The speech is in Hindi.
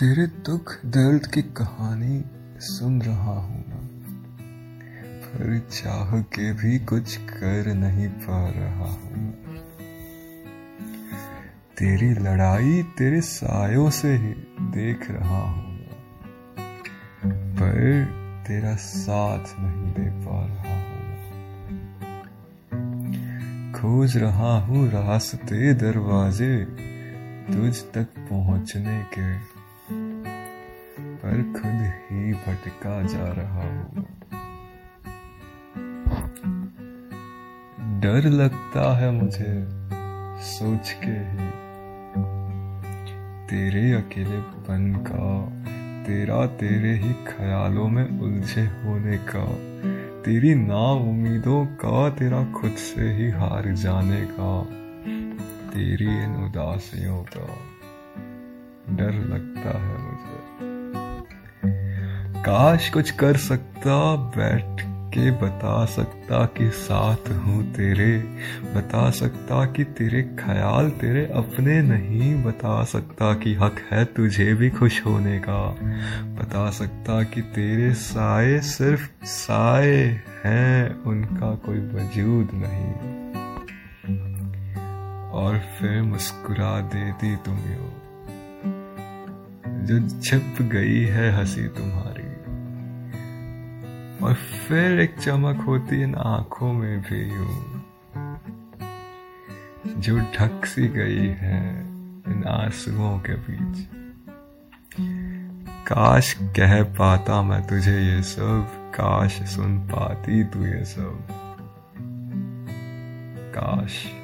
तेरे दुख दर्द की कहानी सुन रहा हूँ ना पर चाह के भी कुछ कर नहीं पा रहा हूँ तेरी लड़ाई तेरे सायों से ही देख रहा हूँ पर तेरा साथ नहीं दे पा रहा हूँ खोज रहा हूँ रास्ते दरवाजे तुझ तक पहुँचने के। पर खुद ही भटका जा रहा हूँ। डर लगता है मुझे, सोच के ही। तेरे अकेलेपन का, तेरा तेरे ही ख्यालों में उलझे होने का, तेरी ना उम्मीदों का, तेरा खुद से ही हार जाने का, तेरी इन उदासियों का। डर लगता है मुझे। काश कुछ कर सकता, बैठ के बता सकता कि साथ हूँ तेरे, बता सकता कि तेरे ख्याल तेरे अपने नहीं, बता सकता कि हक है तुझे भी खुश होने का, बता सकता कि तेरे साए सिर्फ़ साए हैं, उनका कोई वजूद नहीं। और फिर मुस्कुरा देती तुम यो जो छिप गई है हँसी तुम्हारी। और फिर एक चमक होती इन आँखों में भी यूँ। जो ढक सी गई है इन आंसुओं के बीच। काश कह पाता मैं तुझे ये सब, काश सुन पाती तू ये सब। काश।